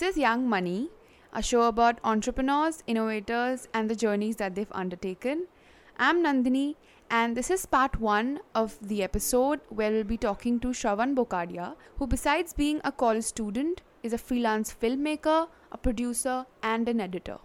This is Young Money, a show about entrepreneurs, innovators, and the journeys that they've undertaken. I'm Nandini, and this is part one of the episode where we'll be talking to Shravan Bokadia, who, besides being a college student, is a freelance filmmaker, a producer, and an editor.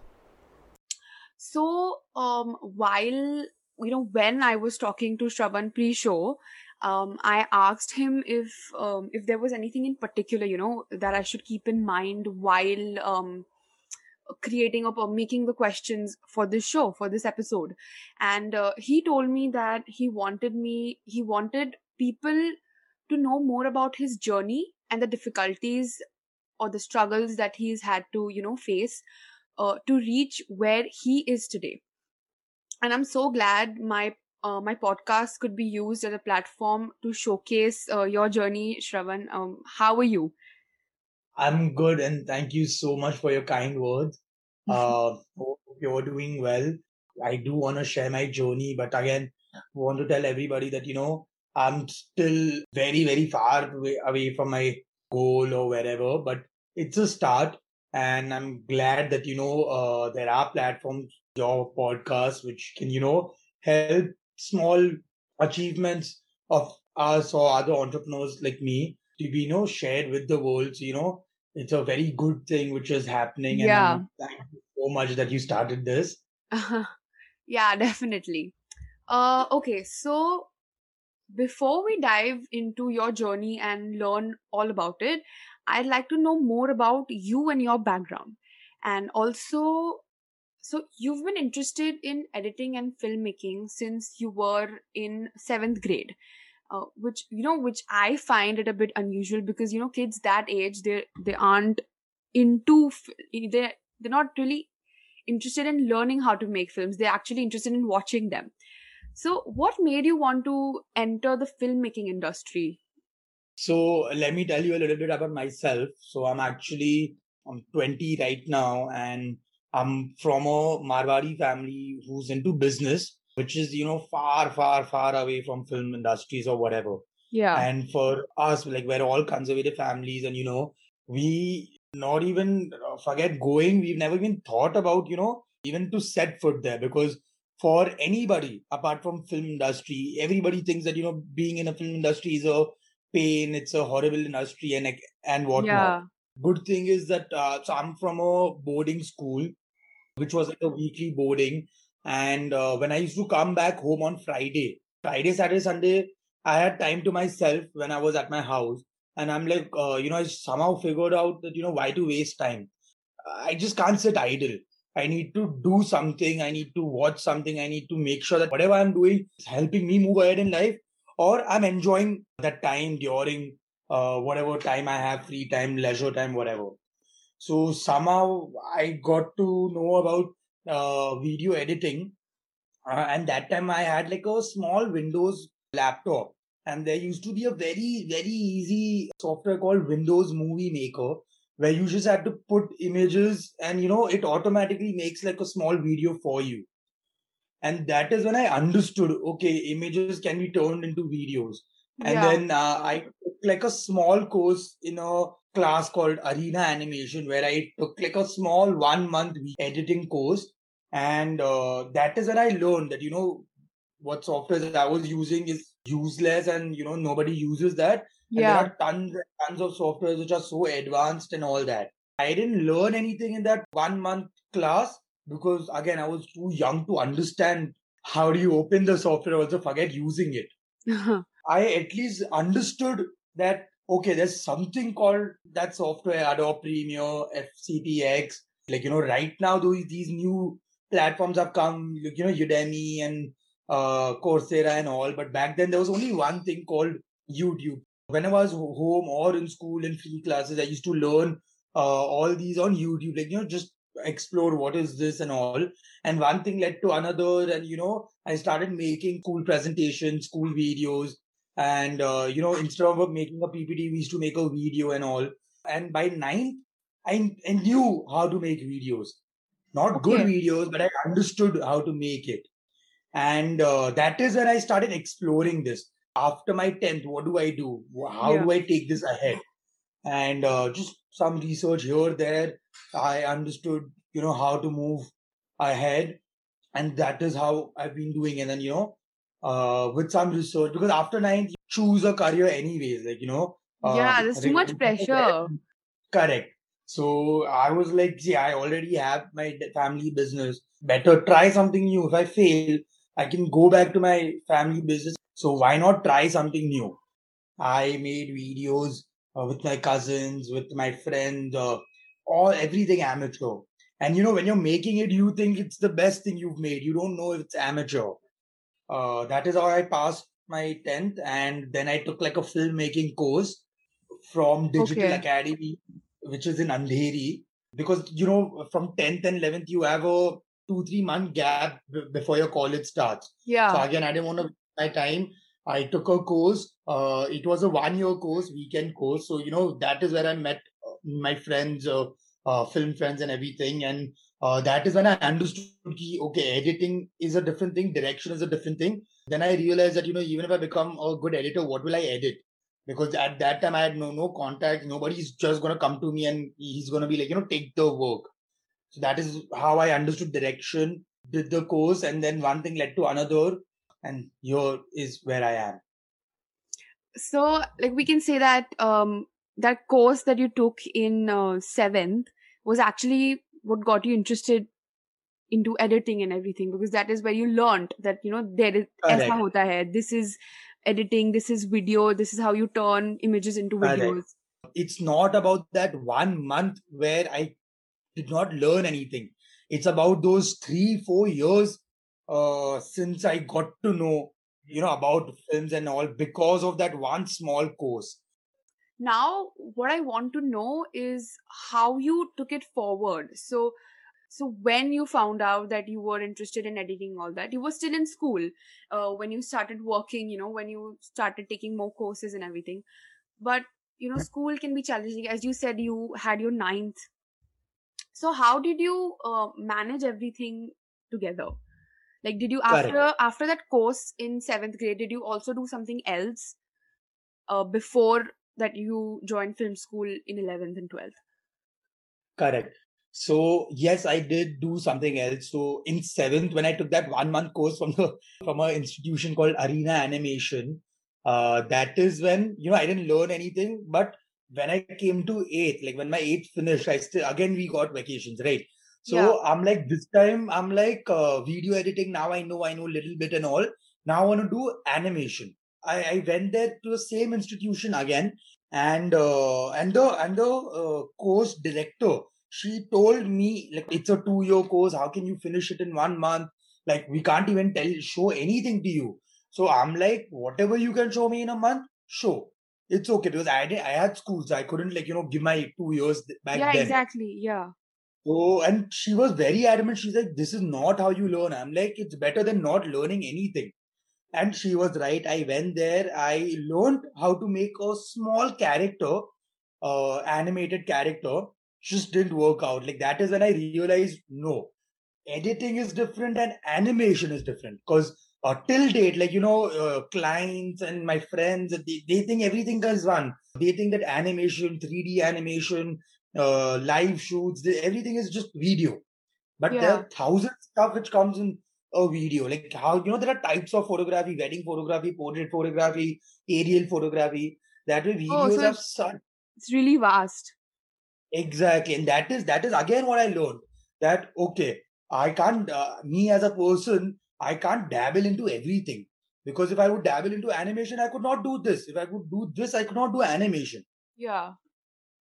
So, um, while you know, when I was talking to Shravan pre-show, um, I asked him if um, if there was anything in particular, you know, that I should keep in mind while um, creating or making the questions for this show for this episode, and uh, he told me that he wanted me he wanted people to know more about his journey and the difficulties or the struggles that he's had to you know face uh, to reach where he is today. And i'm so glad my uh, my podcast could be used as a platform to showcase uh, your journey shravan. Um, how are you? I'm good and thank you so much for your kind words. Uh, you're doing well. I do want to share my journey but again want to tell everybody that you know i'm still very very far away, away from my goal or wherever but it's a start and i'm glad that you know uh, there are platforms your podcast which can you know help small achievements of us or other entrepreneurs like me to be you know shared with the world. So, you know it's a very good thing which is happening. And yeah. Thank you so much that you started this. Yeah definitely. Uh okay so before we dive into your journey and learn all about it I'd like to know more about you and your background. And also, so you've been interested in editing and filmmaking since you were in seventh grade. Uh, which you know which i find it a bit unusual because you know kids that age they they aren't into they they're not really interested in learning how to make films they're actually interested in watching them so what made you want to enter the filmmaking industry so let me tell you a little bit about myself. So I'm actually I'm 20 right now, and I'm from a Marwari family who's into business, which is you know far, far, far away from film industries or whatever. Yeah. And for us, like we're all conservative families, and you know we not even uh, forget going. We've never even thought about you know even to set foot there because for anybody apart from film industry, everybody thinks that you know being in a film industry is a pain. It's a horrible industry and and whatnot. Yeah. Good thing is that uh, so I'm from a boarding school, which was like a weekly boarding. And uh, when I used to come back home on Friday, Friday, Saturday, Sunday, I had time to myself when I was at my house. And I'm like, uh, you know, I somehow figured out that, you know, why to waste time? I just can't sit idle. I need to do something. I need to watch something. I need to make sure that whatever I'm doing is helping me move ahead in life or I'm enjoying that time during uh, whatever time I have, free time, leisure time, whatever. So somehow I got to know about uh, video editing, uh, and that time I had like a small Windows laptop, and there used to be a very very easy software called Windows Movie Maker, where you just have to put images, and you know it automatically makes like a small video for you. And that is when i understood okay images can be turned into videos. And Yeah. then uh, i took like a small course in a class called arena animation where i took like a small one month editing course. And uh, that is when i learned that you know what software that i was using is useless and you know nobody uses that. And there are tons and tons of softwares which are so advanced and all that. I didn't learn anything in that one month class because again I was too young to understand how do you open the software also forget using it. I at least understood that okay, there's something called that software, Adobe Premiere, FCPX. Like, you know, right now these new platforms have come, you know, Udemy and uh Coursera and all. But back then there was only one thing called YouTube. When I was home or in school in free classes, I used to learn uh, all these on YouTube. Like, you know, just explore what is this and all and one thing led to another and you know i started making cool presentations cool videos and uh, you know instead of making a ppt we used to make a video and all. And by ninth I, I knew how to make videos. Not good Okay. videos but i understood how to make it. And uh, that is when i started exploring this. After my 10th what do i do? How Yeah. do i take this ahead? And uh, just some research here there i understood you know how to move ahead. And that is how i've been doing. And then you know uh, with some research because after ninth you choose a career anyways like you know yeah uh, there's too much pressure. Correct. So i was like see i already have my family business. Better try something new. If i fail i can go back to my family business. So why not try something new? I made videos uh, with my cousins with my friends uh, all everything amateur. And you know when you're making it you think it's the best thing you've made. You don't know if it's amateur uh, that is how i passed my 10th and then i took like a filmmaking course from digital okay. Academy which is in andheri. Because you know from 10th and 11th you have a two three month gap b- before your college starts. Yeah. so again i didn't want to waste my time. I took a course uh, it was a one year course weekend course. So you know that is where i met uh, my friends uh, uh, film friends and everything. And uh, that is when i understood ki, okay editing is a different thing direction is a different thing then i realized that you know even if i become a good editor what will i edit because at that time I had no no contact. Nobody's just gonna come to me and he's gonna be like, you know, take the work. So that is how I understood direction, did the course, and then one thing led to another, and here is where I am. so like we can say that um that course that you took in uh, seventh was actually what got you interested into editing and everything because that is where you learned that you know there is aisa hota hai this is editing this is video this is how you turn images into videos It's not about that one month where I did not learn anything. It's about those three, four years uh, since I got to know, you know, about films and all because of that one small course. Now what i want to know is how you took it forward. So so when you found out that you were interested in editing all that you were still in school uh, when you started working you know when you started taking more courses and everything. But you know school can be challenging. As you said you had your ninth. So how did you uh, manage everything together? Like did you Correct. after after that course in seventh grade did you also do something else uh, before that you joined film school in 11th and 12th Correct. So yes, I did do something else. So in seventh, when I took that one month course from the from an institution called Arena Animation, uh, that is when you know I didn't learn anything. But when I came to eighth, like when my eighth finished, I still again we got vacations, right? So yeah I'm like this time I'm like uh, video editing. Now I know I know a little bit and all. Now I want to do animation. I, I went there to the same institution again, and uh, and the and the uh, course director she told me like it's a two year course. How can you finish it in one month? Like we can't even tell show anything to you. So i'm like whatever you can show me in a month show. It's okay because i did, i had schools i couldn't like you know give my two years back yeah then. exactly. Yeah. So and she was very adamant. She's like this is not how you learn. I'm like it's better than not learning anything and she was right. I went there. I learned how to make a small character uh animated character. Just didn't work out. Like that is when i realized no editing is different and animation is different. Because uh, till date like you know uh, clients and my friends they, they think everything is one they think that animation 3d animation uh, live shoots they, everything is just video. But there are thousands of stuff which comes in a video like how you know there are types of photography wedding photography portrait photography aerial photography that way oh videos so have it's such it's really vast Exactly, and that is that is again what I learned that okay, I can't uh, me as a person I can't dabble into everything because if I would dabble into animation, I could not do this. If I could do this, I could not do animation. yeah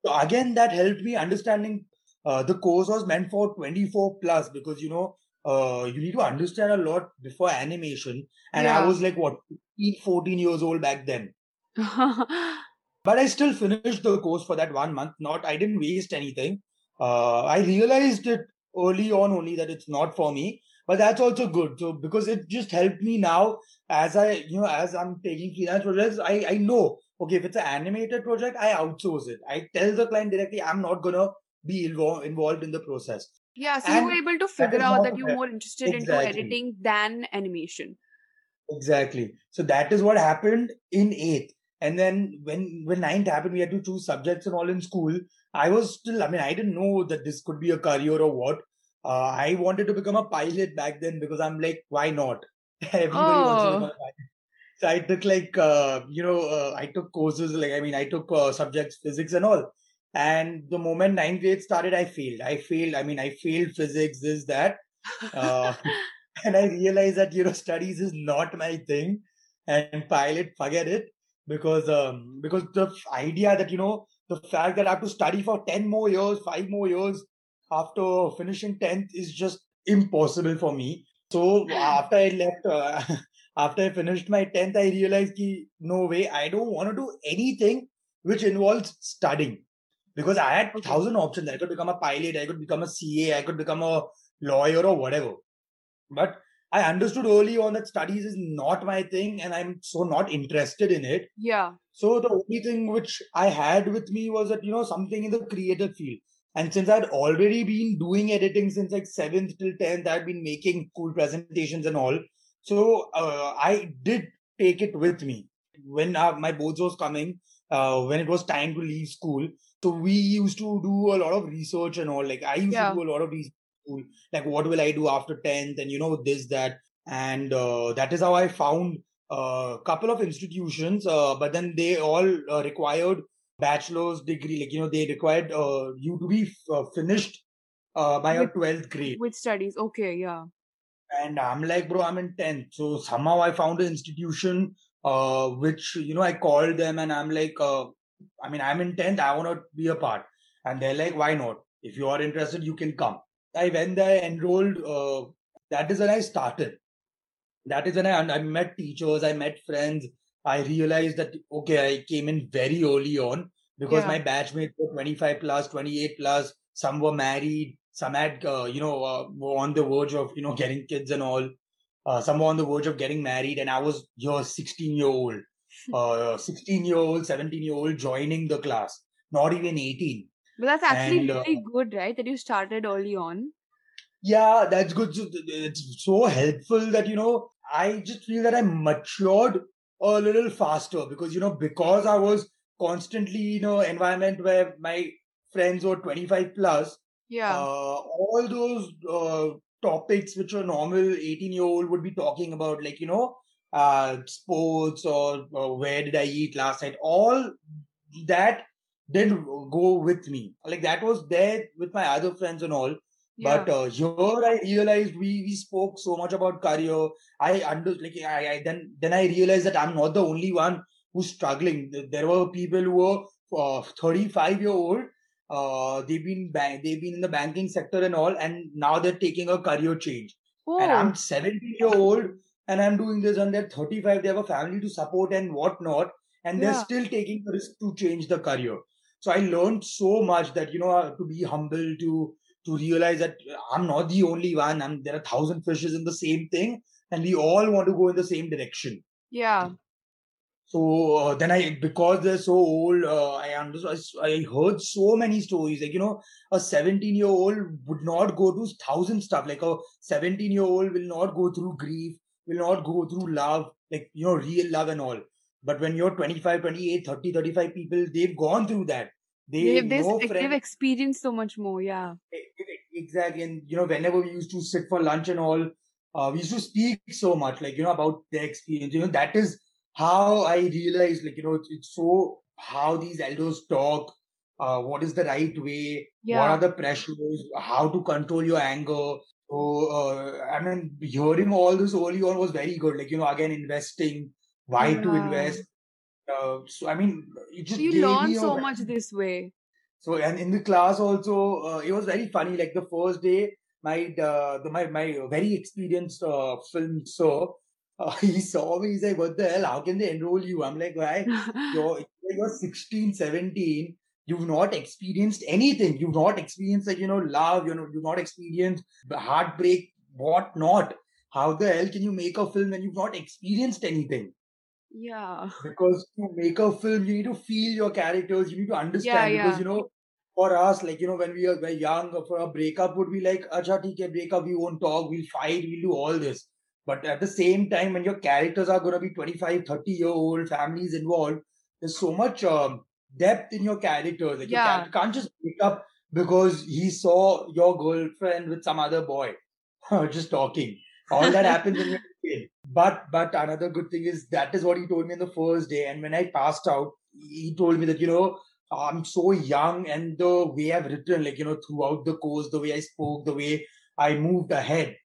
So again, that helped me understanding. Uh, the course was meant for 24 plus because you know uh, you need to understand a lot before animation, and I was like what 15, 14 years old back then. but I still finished the course for that one month. Not, I didn't waste anything. Uh, I realized it early on only that it's not for me, but that's also good. So because it just helped me now as I, you know, as I'm taking freelance projects, I I know okay if it's an animated project, I outsource it. I tell the client directly I'm not gonna be involved in the process, yeah so you were able to figure out that you're more interested into editing than animation Exactly. So that is what happened in eighth. And then when when ninth happened, we had to choose subjects and all in school. I was still, I mean, I didn't know that this could be a career or what. Uh, I wanted to become a pilot back then because I'm like, why not? Everybody wants to become Oh, a pilot. So I took like, uh, you know, uh, I took courses like, I mean, I took uh, subjects, physics and all. And the moment ninth grade started, I failed. I failed. I mean, I failed physics, this, that. Uh, and I realized that, you know, studies is not my thing. And pilot, forget it. Because um, because the idea that, you know, the fact that I have to study for 10 more years, five more years after finishing 10th is just impossible for me. So after I left, uh, after I finished my 10th, I realized ki, no way, I don't want to do anything which involves studying. Because I had okay. thousand options. I could become a pilot, I could become a CA, I could become a lawyer or whatever. But I understood early on that studies is not my thing and I'm so not interested in it. Yeah. So the only thing which I had with me was that, you know, something in the creative field. And since I'd already been doing editing since like 7th till 10th, I'd been making cool presentations and all. So uh, I did take it with me. When uh, my boards was coming, uh, when it was time to leave school, so we used to do a lot of research and all. Like I used to do a lot of research, like what will I do after 10th and you know, this, that. And uh, that is how I found a couple of institutions, uh, but then they all uh, required bachelor's degree. Like, you know, they required uh, you to be uh, finished uh, by your 12th grade. with studies. Okay, yeah. And I'm like, bro, I'm in 10th. So somehow I found an institution uh, which, you know, I called them and I'm like, uh, I mean, I'm in 10th. I want to be a part. And they're like, why not? If you are interested, you can come. I went there, enrolled. Uh, that is when I started that is when I, I met teachers, I met friends. I realized that, okay, I came in very early on because Yeah. my batchmates were 25 plus, 28 plus. Some were married. Some had, uh, you know, uh, were on the verge of, you know, getting kids and all. Uh, some were on the verge of getting married. And I was your 16 year old, uh, 16 year old, 17 year old joining the class, not even 18. But that's actually And uh, really good, right? That you started early on. Yeah, that's good. So th- th- It's so helpful that, you know, I just feel that I matured a little faster because, you know, because I was constantly in an environment where my friends were 25 plus, Yeah. uh, all those uh, topics which a normal 18 year old would be talking about, like, you know, uh, sports or uh, where did I eat last night, all that didn't go with me. Like, that was there with my other friends and all. Yeah. But uh, here I realized we we spoke so much about career. I under like I, I then then I realized that I'm not the only one who's struggling. There were people who were uh, 35 year old. Uh, they've been bank they've been in the banking sector and all, and now they're taking a career change. Oh. And I'm Oh, 70 year old and I'm doing this, and they're 35. They have a family to support and whatnot, and they're still taking the risk to change the career. So I learned so much that you know uh, to be humble to to realize that I'm not the only one. I'm, there are thousand fishes in the same thing, and we all want to go in the same direction. Yeah. So uh, then I, because they're so old, uh, I understood. I, I heard so many stories. Like you know, a 17 year old would not go through thousand stuff. Like a 17 year old will not go through grief, will not go through love, like you know, real love and all. But when you're 25, 28, 30, 35 people, they've gone through that. They They've this know like, friends they've experienced so much more. Yeah. Exactly. And, you know, whenever we used to sit for lunch and all, uh, we used to speak so much, like, you know, about their experience. You know, that is how I realized, like, you know, it's, it's so how these elders talk, uh, what is the right way, yeah. what are the pressures, how to control your anger. So, uh, I mean, hearing all this early on was very good. Like, you know, again, investing, why to invest. Uh, so, I mean, it So just you learn so much this way. so and in the class also, uh, it was very funny. Like the first day, my uh, the, my my very experienced uh, film sir, uh, he saw me. He's like, "What the hell? How can they enroll you?" I'm like, "Why? You're you're 16, 17. You've not experienced anything. You've not experienced like you know love. You know you've not experienced heartbreak. What not? How the hell can you make a film when you've not experienced anything?" yeah. because to make a film you need to feel your characters you need to understand Yeah, because yeah. you know for us like you know when we were very young for a breakup would be like acha theek hai breakup we won't talk we'll fight we'll do all this but at the same time when your characters are going to be 25 30 year old families involved there's so much um, depth in your character. Like Yeah. you can't, can't just pick up because he saw your girlfriend with some other boy just talking. All that happens when you're kid. But but another good thing is that is what he told me on the first day. And when I passed out, he told me that you know I'm so young and the way I've written, like you know, throughout the course, the way I spoke, the way I moved ahead,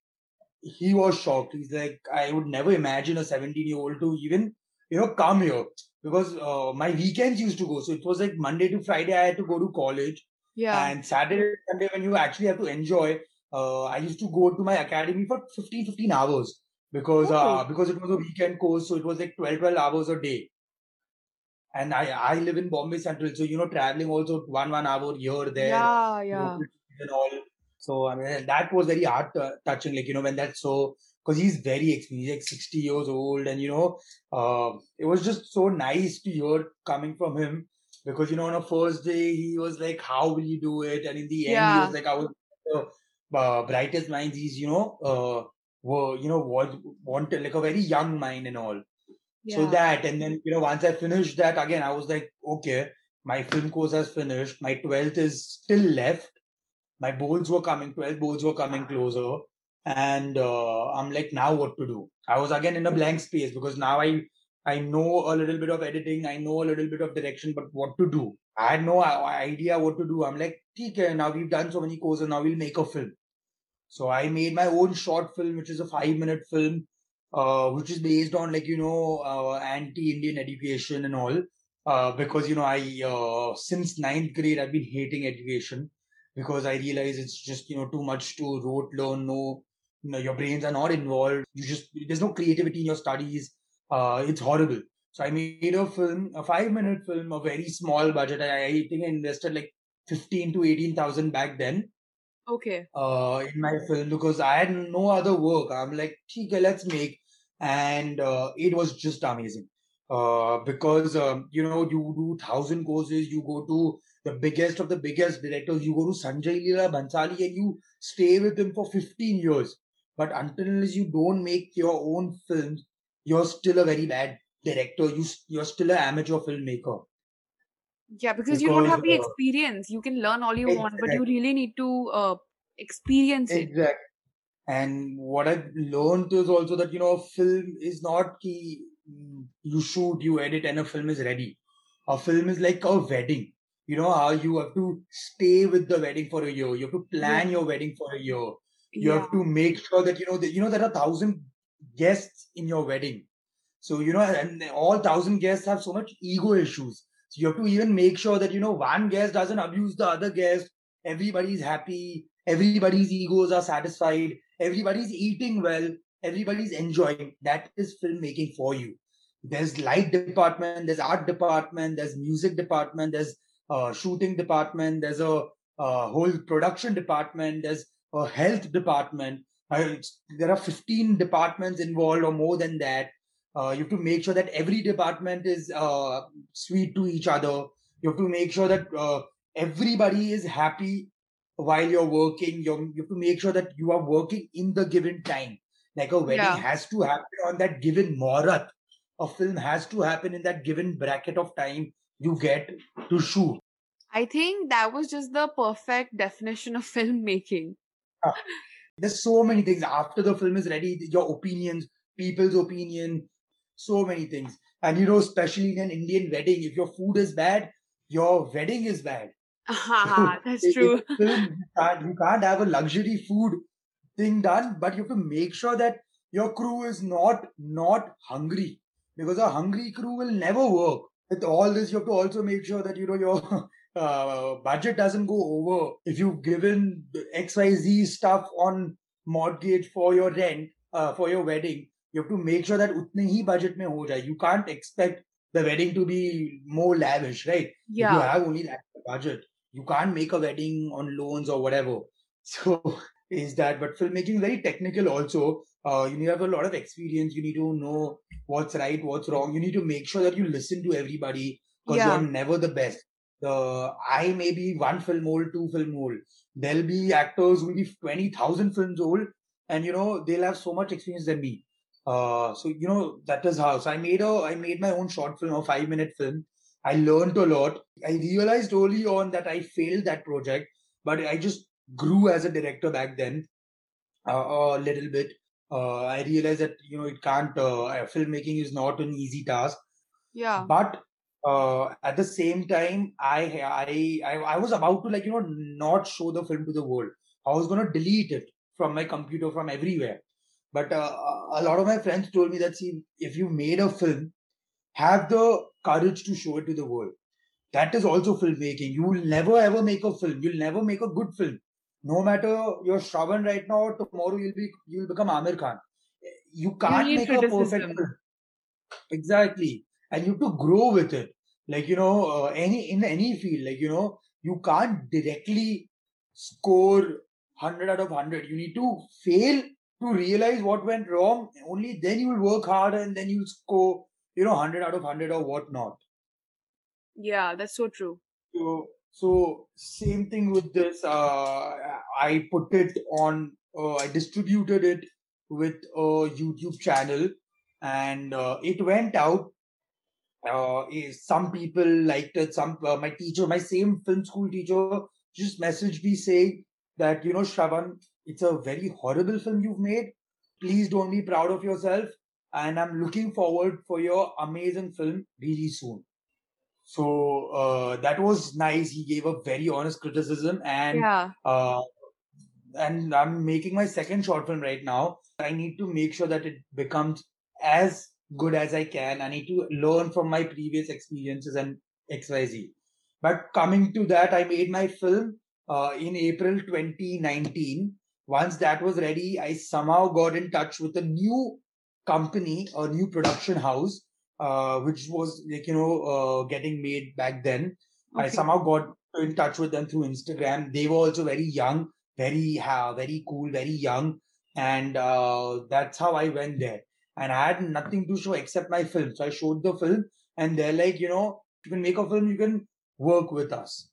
he was shocked. He's like, I would never imagine a 17 year old to even you know come here because uh, my weekends used to go. So it was like Monday to Friday I had to go to college, Yeah. and Saturday Sunday when you actually have to enjoy. Uh, I used to go to my academy for 15 15 hours because uh, Oh. because it was a weekend course, so it was like 12 12 hours a day. And I I live in Bombay Central, so you know traveling also one one hour here there Yeah, yeah. and all. So I mean, that was very heart uh, touching. Like you know, when that's so because he's very experienced, he's like sixty years old, and you know, uh, it was just so nice to hear coming from him because you know, on a first day he was like, "How will you do it?" And in the end, he was like, "I was the uh, brightest minds." He's you know, uh, were you know, was wanted like a very young mind and all. So that, and then, you know, once I finished that, again, I was like, okay, my film course has finished. My 12th is still left. My boards were coming, 12 boards were coming closer. And uh, I'm like, now what to do? I was again in a blank space because now I I know a little bit of editing, I know a little bit of direction, but what to do? I had no idea what to do. I'm like, okay, now we've done so many courses, now we'll make a film. So I made my own short film, which is a five minute film, uh, which is based on like you know uh, anti-Indian education and all. Uh, because you know I uh, since ninth grade I've been hating education because I realize it's just you know too much to rote learn. No, you know, your brains are not involved. You just there's no creativity in your studies. Uh, it's horrible. So I made a film, a five minute film, a very small budget. I, I think I invested like fifteen to eighteen thousand back then Okay. uh, in my film because I had no other work. I'm like, okay, let's make, and uh, it was just amazing. Uh, because um, you know you do thousand courses, you go to the biggest of the biggest directors, you go to Sanjay Leela Bhansali, and you stay with him for 15 years. But until you don't make your own films, you're still a very bad director. You you're still an amateur filmmaker. Yeah, because you don't have the uh, experience. You can learn all you want, but you really need to uh, experience it. exactly. And what I've learned is also that, you know, film is not key. mm, You shoot, you edit, and a film is ready. A film is like a wedding. You know how you have to stay with the wedding for a year. You have to plan your wedding for a year. You Yeah. have to make sure that you know that you know there are thousand guests in your wedding. So you know, and all thousand guests have so much ego issues. So you have to even make sure that you know one guest doesn't abuse the other guest. Everybody's happy. Everybody's egos are satisfied. Everybody's eating well. Everybody's enjoying. That is filmmaking for you. There's light department. There's art department. There's music department. There's uh, shooting department. There's a, uh whole production department. There's a health department. Uh, there are 15 departments involved or more than that. Uh, you have to make sure that every department is uh, sweet to each other. You have to make sure that uh, everybody is happy while you're working. You're, you have to make sure that you are working in the given time. Like a wedding Yeah. has to happen on that given morat. A film has to happen in that given bracket of time you get to shoot. I think that was just the perfect definition of filmmaking. Ah, There's so many things after the film is ready. Your opinions, people's opinion, so many things. And you know, especially in an Indian wedding, if your food is bad, your wedding is bad. So Haha, that's true. you can't, you can't have a luxury food thing done, but you have to make sure that your crew is not not hungry because a hungry crew will never work. With all this, you have to also make sure that you know your uh, budget doesn't go over. If you've given X Y Z stuff on mortgage for your rent uh, for your wedding, you have to make sure that utne hi budget mein ho jaye. You can't expect the wedding to be more lavish, right? If you have only that budget, you can't make a wedding on loans or whatever. So is that, but filmmaking is very technical also. Uh, you need to have a lot of experience. You need to know what's right, what's wrong. You need to make sure that you listen to everybody because Yeah. you're never the best. The I may be one film old, two film old. There'll be actors who will be twenty thousand films old, and you know they'll have so much experience than me. Uh, so you know that is how. So I made a I made my own short film, a five minute film, I learned a lot. I realized early on that I failed that project, but I just grew as a director back then uh, a little bit. Uh, I realized that you know it can't. Uh, filmmaking is not an easy task. Yeah. But uh, at the same time, I, I I I was about to like you know not show the film to the world. I was gonna delete it from my computer from everywhere. But uh, a lot of my friends told me that see, if you made a film, have the courage to show it to the world. That is also filmmaking. You will never ever make a film. You'll never make a good film. No matter you're Shravan right now, or tomorrow you'll be you'll become Aamir Khan. You can't need make a perfect criticism. film. Exactly. And you have to grow with it. Like, you know, uh, any in any field, like, you know, you can't directly score 100 out of 100. You need to fail to realize what went wrong. Only then you will work harder and then you'll score, you know, 100 out of 100 or whatnot. Yeah, that's so true. So, so same thing with this. Uh, I put it on. Uh, I distributed it with a YouTube channel, and uh, it went out. Uh, eh, some people liked it. Some uh, my teacher, my same film school teacher, just messaged me saying that you know, Shravan, it's a very horrible film you've made. Please don't be proud of yourself, and I'm looking forward for your amazing film really soon. So uh, that was nice. He gave a very honest criticism, and Yeah. uh, and I'm making my second short film right now. I need to make sure that it becomes as good as I can. I need to learn from my previous experiences and XYZ. But coming to that, I made my film uh, in April 2019. Once that was ready, I somehow got in touch with a new company, a new production house, uh, which was like, you know, uh, getting made back then. I somehow got in touch with them through Instagram. They were also very young, very very cool, very young, and uh, that's how I went there. And I had nothing to show except my film. So I showed the film, and they're like, you know, you can make a film, you can work with us.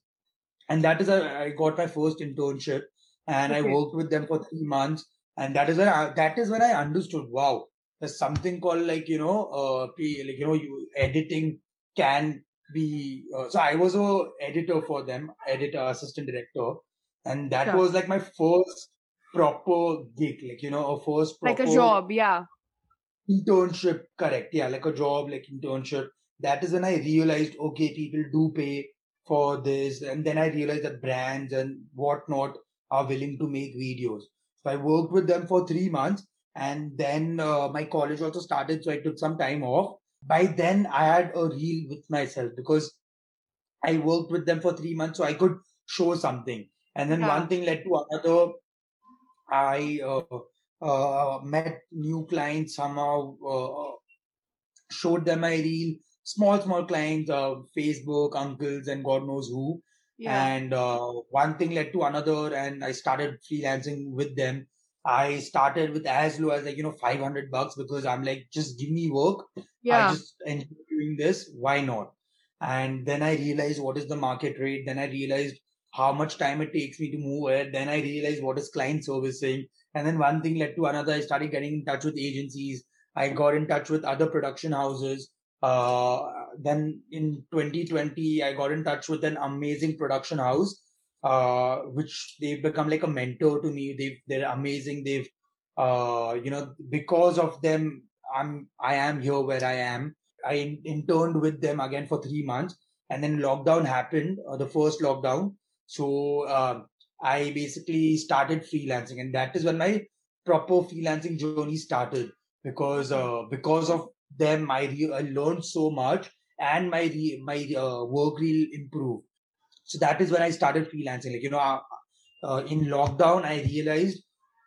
And that is how I got my first internship, and I worked with them for three months. And that is when I, that is when I understood, wow, there's something called like you know, uh, P- like you know, you editing can be. Uh, so I was a editor for them, editor, assistant director, and that was like my first proper gig, like you know, a first proper, Like a job, yeah. Internship. Correct, yeah, like a job, like internship. That is when I realized, okay, people do pay for this, and then I realized that brands and whatnot are willing to make videos. So I worked with them for three months, and then uh, my college also started, so I took some time off. By then, I had a reel with myself because I worked with them for three months, so I could show something. And then Yeah. one thing led to another. I uh, uh, met new clients somehow, uh, showed them my reel, small, small clients, uh, Facebook, uncles, and God knows who. Yeah. And uh, one thing led to another, and I started freelancing with them. I started with as low as like, you know, 500 bucks because I'm like, just give me work. Yeah. I just enjoy doing this. Why not? And then I realized what is the market rate. Then I realized how much time it takes me to move it. Then I realized what is client servicing. And then one thing led to another. I started getting in touch with agencies. I got in touch with other production houses. Uh, then in 2020, I got in touch with an amazing production house, uh, which they've become like a mentor to me. They've, they're amazing. They've, uh, you know, because of them, I'm, I am here where I am. I in- interned with them again for three months and then lockdown happened, uh, the first lockdown. So, uh, I basically started freelancing and that is when my proper freelancing journey started because, uh, because of them, I, re- I learned so much and my, re- my, uh, work reel improved. So that is when I started freelancing. Like, you know, uh, uh, in lockdown, I realized,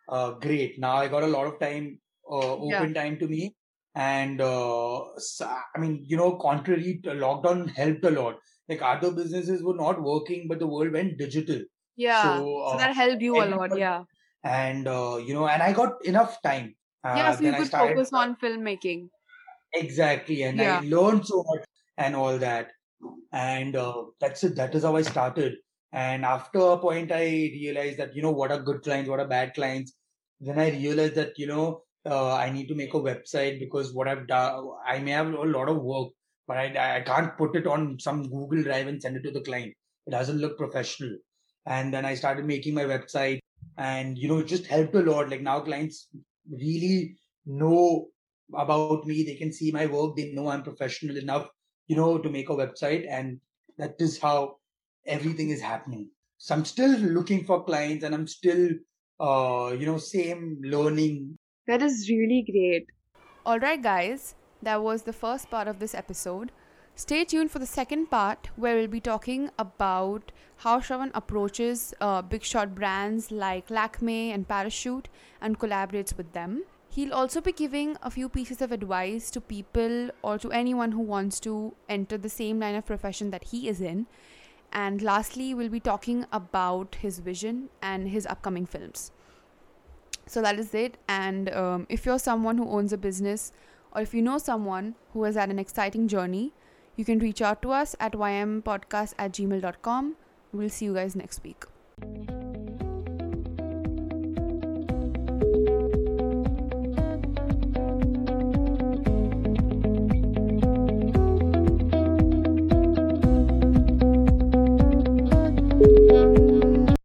uh, great. Now I got a lot of time, uh, Yeah. open time to me. And, uh, s- I mean, you know, contrary to lockdown helped a lot. Like other businesses were not working, but the world went digital. Yeah. So, So uh, that helped you a lot, yeah. and, uh, you know, and I got enough time. Uh, Yeah, so you could started focus on filmmaking. Exactly, and I learned so much and all that. And uh, that's it. That is how I started. And after a point, I realized that you know what are good clients, what are bad clients. Then I realized that you know uh, I need to make a website because what I've done, I may have a lot of work, but I, I can't put it on some Google Drive and send it to the client. It doesn't look professional. And then I started making my website, and you know, it just helped a lot. Like now, clients really know about me. They can see my work. They know I'm professional enough, you know, to make a website, and that is how everything is happening. So I'm still looking for clients, and I'm still, uh, you know, same learning. That is really great. Alright, guys, that was the first part of this episode. Stay tuned for the second part where we'll be talking about how Shravan approaches uh, big shot brands like Lakme and Parachute and collaborates with them. He'll also be giving a few pieces of advice to people or to anyone who wants to enter the same line of profession that he is in. And lastly, we'll be talking about his vision and his upcoming films. So that is it. And um, if you're someone who owns a business or if you know someone who has had an exciting journey, you can reach out to us at ympodcast at gmail.com. We'll see you guys next week.